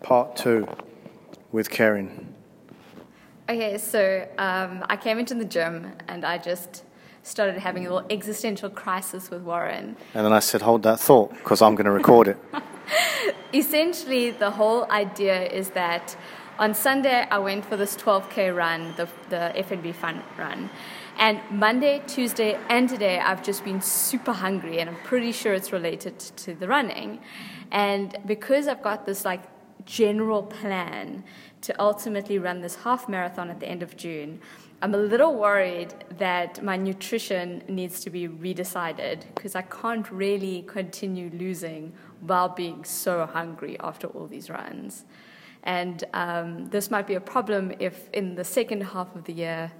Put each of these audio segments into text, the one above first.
part two with Kerryn. Okay, so um, I came into the gym and I just started having a little existential crisis with Warren. And then I said, hold that thought, because I'm going to record it. Essentially, the whole idea is that on Sunday I went for this 12k run, the, the FNB Fun run. And Monday, Tuesday, and today I've just been super hungry, and I'm pretty sure it's related to the running. And because I've got this like general plan to ultimately run this half marathon at the end of June, I'm a little worried that my nutrition needs to be redecided because I can't really continue losing while being so hungry after all these runs. And um, this might be a problem if in the second half of the year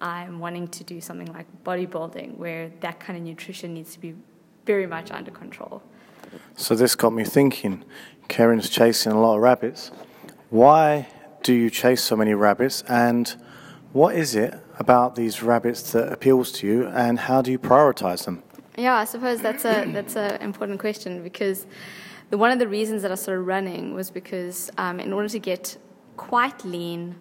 I'm wanting to do something like bodybuilding where that kind of nutrition needs to be very much under control. So this got me thinking. Kerryn's chasing a lot of rabbits. Why do you chase so many rabbits and what is it about these rabbits that appeals to you, and how do you prioritize them? Yeah, I suppose that's a that's an important question because the, one of the reasons that I started running was because um, in order to get quite lean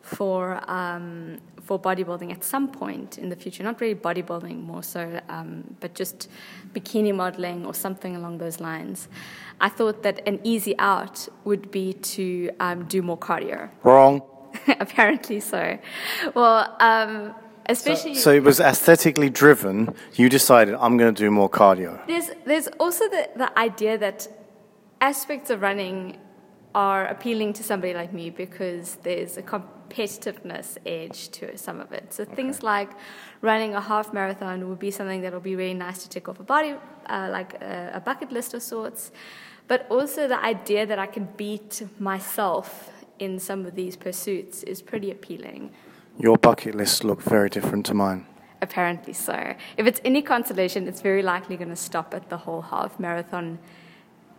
for um, for bodybuilding at some point in the future, not really bodybuilding more so, um, but just bikini modeling or something along those lines. I thought that an easy out would be to um, do more cardio. Wrong. Apparently so. Well, um, especially. So, so, it was aesthetically driven. You decided I'm going to do more cardio. There's there's also the the idea that aspects of running are appealing to somebody like me because there's a competitiveness edge to some of it. So okay. things like running a half marathon would be something that will be really nice to tick off a body, uh, like a, a bucket list of sorts. But also the idea that I can beat myself in some of these pursuits is pretty appealing. Your bucket list look very different to mine. Apparently so. If it's any consolation, it's very likely going to stop at the whole half marathon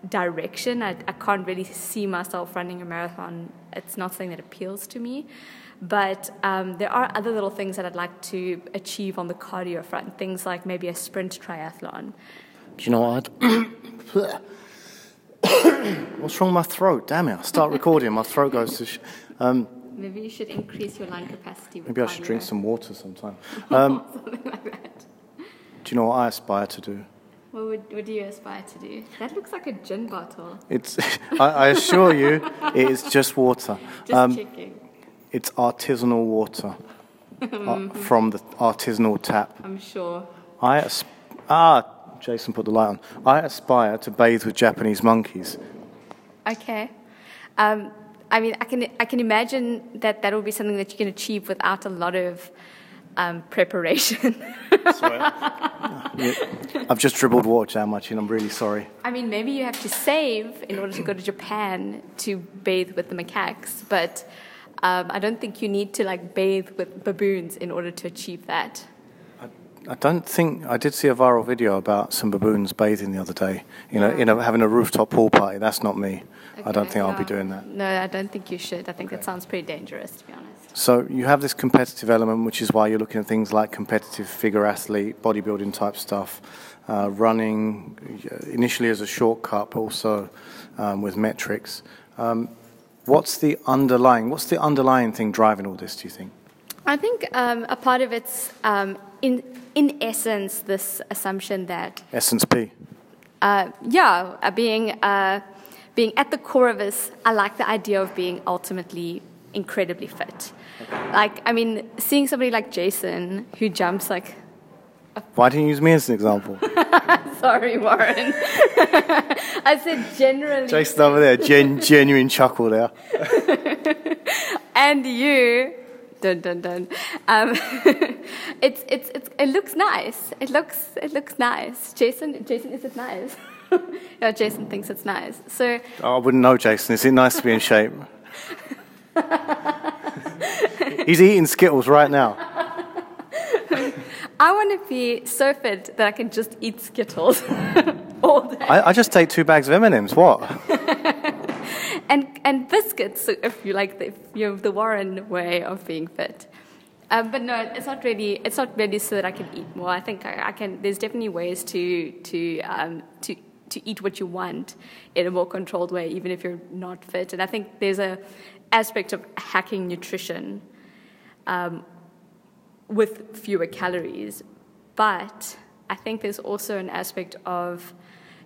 direction. I, I can't really see myself running a marathon. It's not something that appeals to me. But um, there are other little things that I'd like to achieve on the cardio front, things like maybe a sprint triathlon. Do you know what? What's wrong with my throat? Damn it! I start recording, my throat goes to. Sh- um, maybe you should increase your lung capacity. maybe I should drink some water sometime. Um, Something like that. Do you know what I aspire to do? What, would, what do you aspire to do? That looks like a gin bottle. It's. I, I assure you, it is just water. Just um, checking. It's artisanal water uh, from the artisanal tap. I'm sure. I asp- ah Jason put the light on. I aspire to bathe with Japanese monkeys. Okay. Um, I mean, I can I can imagine that that will be something that you can achieve without a lot of um, preparation. sorry. I've just dribbled water down my chin. I'm really sorry. I mean, maybe you have to save in order to go to Japan to bathe with the macaques, but um, I don't think you need to like bathe with baboons in order to achieve that. I don't think I did see a viral video about some baboons bathing the other day. You know, in a, having a rooftop pool party. That's not me. Okay, I don't think no. I'll be doing that. No, I don't think you should. I think okay. that sounds pretty dangerous, to be honest. So you have this competitive element, which is why you're looking at things like competitive figure athlete, bodybuilding type stuff, uh, running initially as a shortcut, but also um, with metrics. Um, what's the underlying? What's the underlying thing driving all this? Do you think? I think um, a part of it's um, in in essence this assumption that essence P. Uh, yeah, uh, being uh, being at the core of this, I like the idea of being ultimately incredibly fit. Like, I mean, seeing somebody like Jason who jumps like. Why didn't you use me as an example? Sorry, Warren. I said generally. Jason over there, gen- genuine chuckle there. and you dun dun dun. Um, it's, it's, it's, it looks nice. It looks, it looks nice. Jason, Jason, is it nice? yeah, Jason thinks it's nice. So. Oh, I wouldn't know, Jason. Is it nice to be in shape? He's eating Skittles right now. I want to be so fit that I can just eat Skittles all day. I, I just take two bags of M&Ms. What? And and biscuits if you like the, you the Warren way of being fit. Um, but no, it's not really. It's not really so that I can eat more. I think I, I can. There's definitely ways to to um, to to eat what you want in a more controlled way, even if you're not fit. And I think there's a aspect of hacking nutrition um, with fewer calories, but I think there's also an aspect of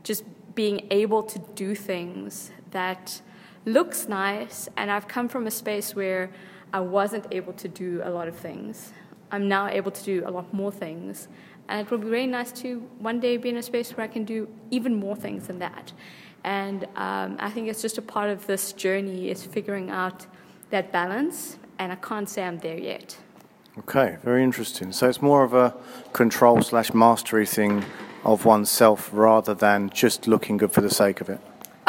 just being able to do things that looks nice. And I've come from a space where I wasn't able to do a lot of things. I'm now able to do a lot more things. And it will be really nice to one day be in a space where I can do even more things than that. And um, I think it's just a part of this journey is figuring out that balance. And I can't say I'm there yet. Okay, very interesting. So it's more of a control slash mastery thing of oneself rather than just looking good for the sake of it.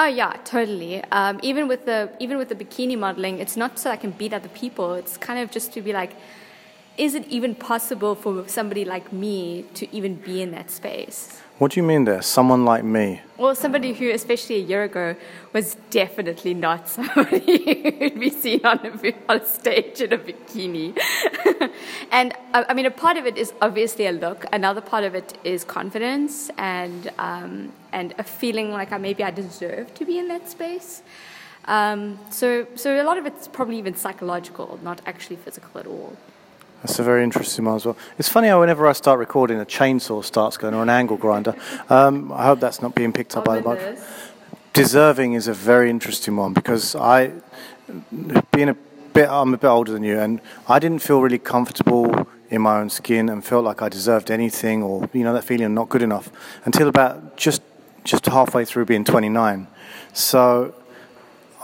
Oh yeah, totally. Um, even with the even with the bikini modeling, it's not so I can beat other people. It's kind of just to be like, is it even possible for somebody like me to even be in that space? What do you mean there? Someone like me? Well, somebody who, especially a year ago, was definitely not somebody who'd be seen on a, on a stage in a bikini. and I mean, a part of it is obviously a look. Another part of it is confidence and um, and a feeling like I maybe I deserve to be in that space. Um, so, so a lot of it's probably even psychological, not actually physical at all. That's a very interesting one as well. It's funny how whenever I start recording, a chainsaw starts going or an angle grinder. Um, I hope that's not being picked up by the mic. Deserving is a very interesting one because I, being a bit, I'm a bit older than you, and I didn't feel really comfortable in my own skin and felt like I deserved anything or you know that feeling of not good enough until about just just halfway through being 29. So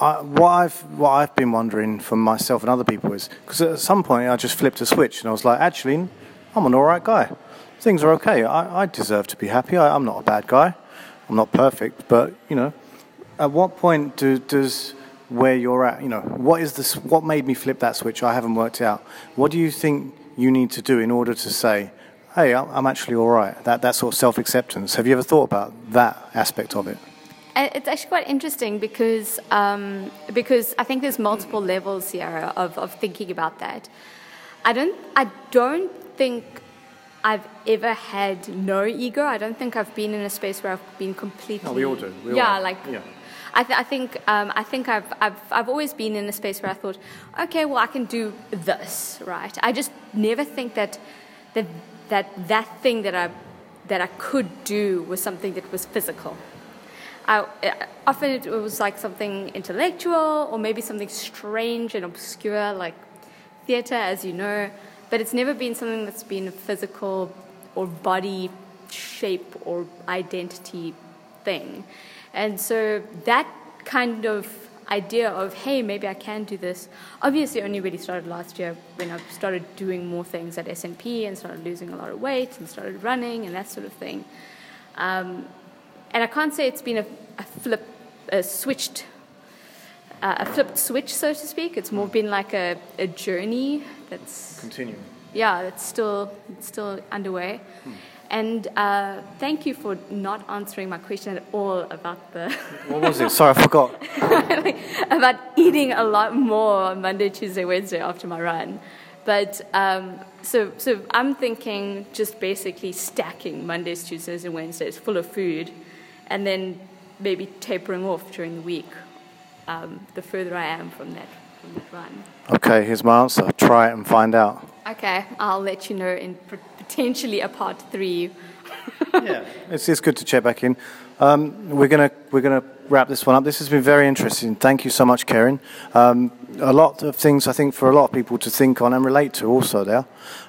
I, what I've what I've been wondering for myself and other people is because at some point I just flipped a switch and I was like, actually, I'm an all right guy. Things are okay. I, I deserve to be happy. I, am not a bad guy. I'm not perfect, but you know, at what point do, does where you're at, you know, what is this? What made me flip that switch? I haven't worked out. What do you think you need to do in order to say, hey, I'm actually all right? That that sort of self acceptance. Have you ever thought about that aspect of it? It's actually quite interesting because um, because I think there's multiple levels here of, of thinking about that. I don't I don't think I've ever had no ego. I don't think I've been in a space where I've been completely. No, we all do. We yeah, all like. Yeah. I, th- I, think um, I think I've, I've I've always been in a space where I thought, okay, well I can do this, right? I just never think that that that that thing that I that I could do was something that was physical. I, often it was like something intellectual or maybe something strange and obscure like theater, as you know, but it's never been something that's been a physical or body shape or identity thing. And so that kind of idea of, hey, maybe I can do this, obviously only really started last year when I started doing more things at SNP and started losing a lot of weight and started running and that sort of thing. Um, and I can't say it's been a, a flip, a switched, uh, a flipped switch, so to speak. It's more been like a, a journey that's continuing. Yeah, it's still it's still underway. Hmm. And uh, thank you for not answering my question at all about the. what was it? Sorry, I forgot. about eating a lot more Monday, Tuesday, Wednesday after my run. But um, so, so I'm thinking just basically stacking Mondays, Tuesdays, and Wednesdays full of food and then maybe tapering off during the week um, the further I am from that, from that run. Okay, here's my answer. Try it and find out. Okay, I'll let you know in potentially a part three. yeah, it's, it's good to check back in. Um, we're gonna we're gonna wrap this one up. This has been very interesting. Thank you so much, Kerryn. Um, a lot of things I think for a lot of people to think on and relate to also there.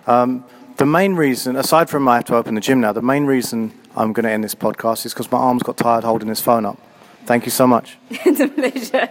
Um, the main reason, aside from I have to open the gym now, the main reason I'm going to end this podcast is because my arms got tired holding this phone up. Thank you so much. it's a pleasure.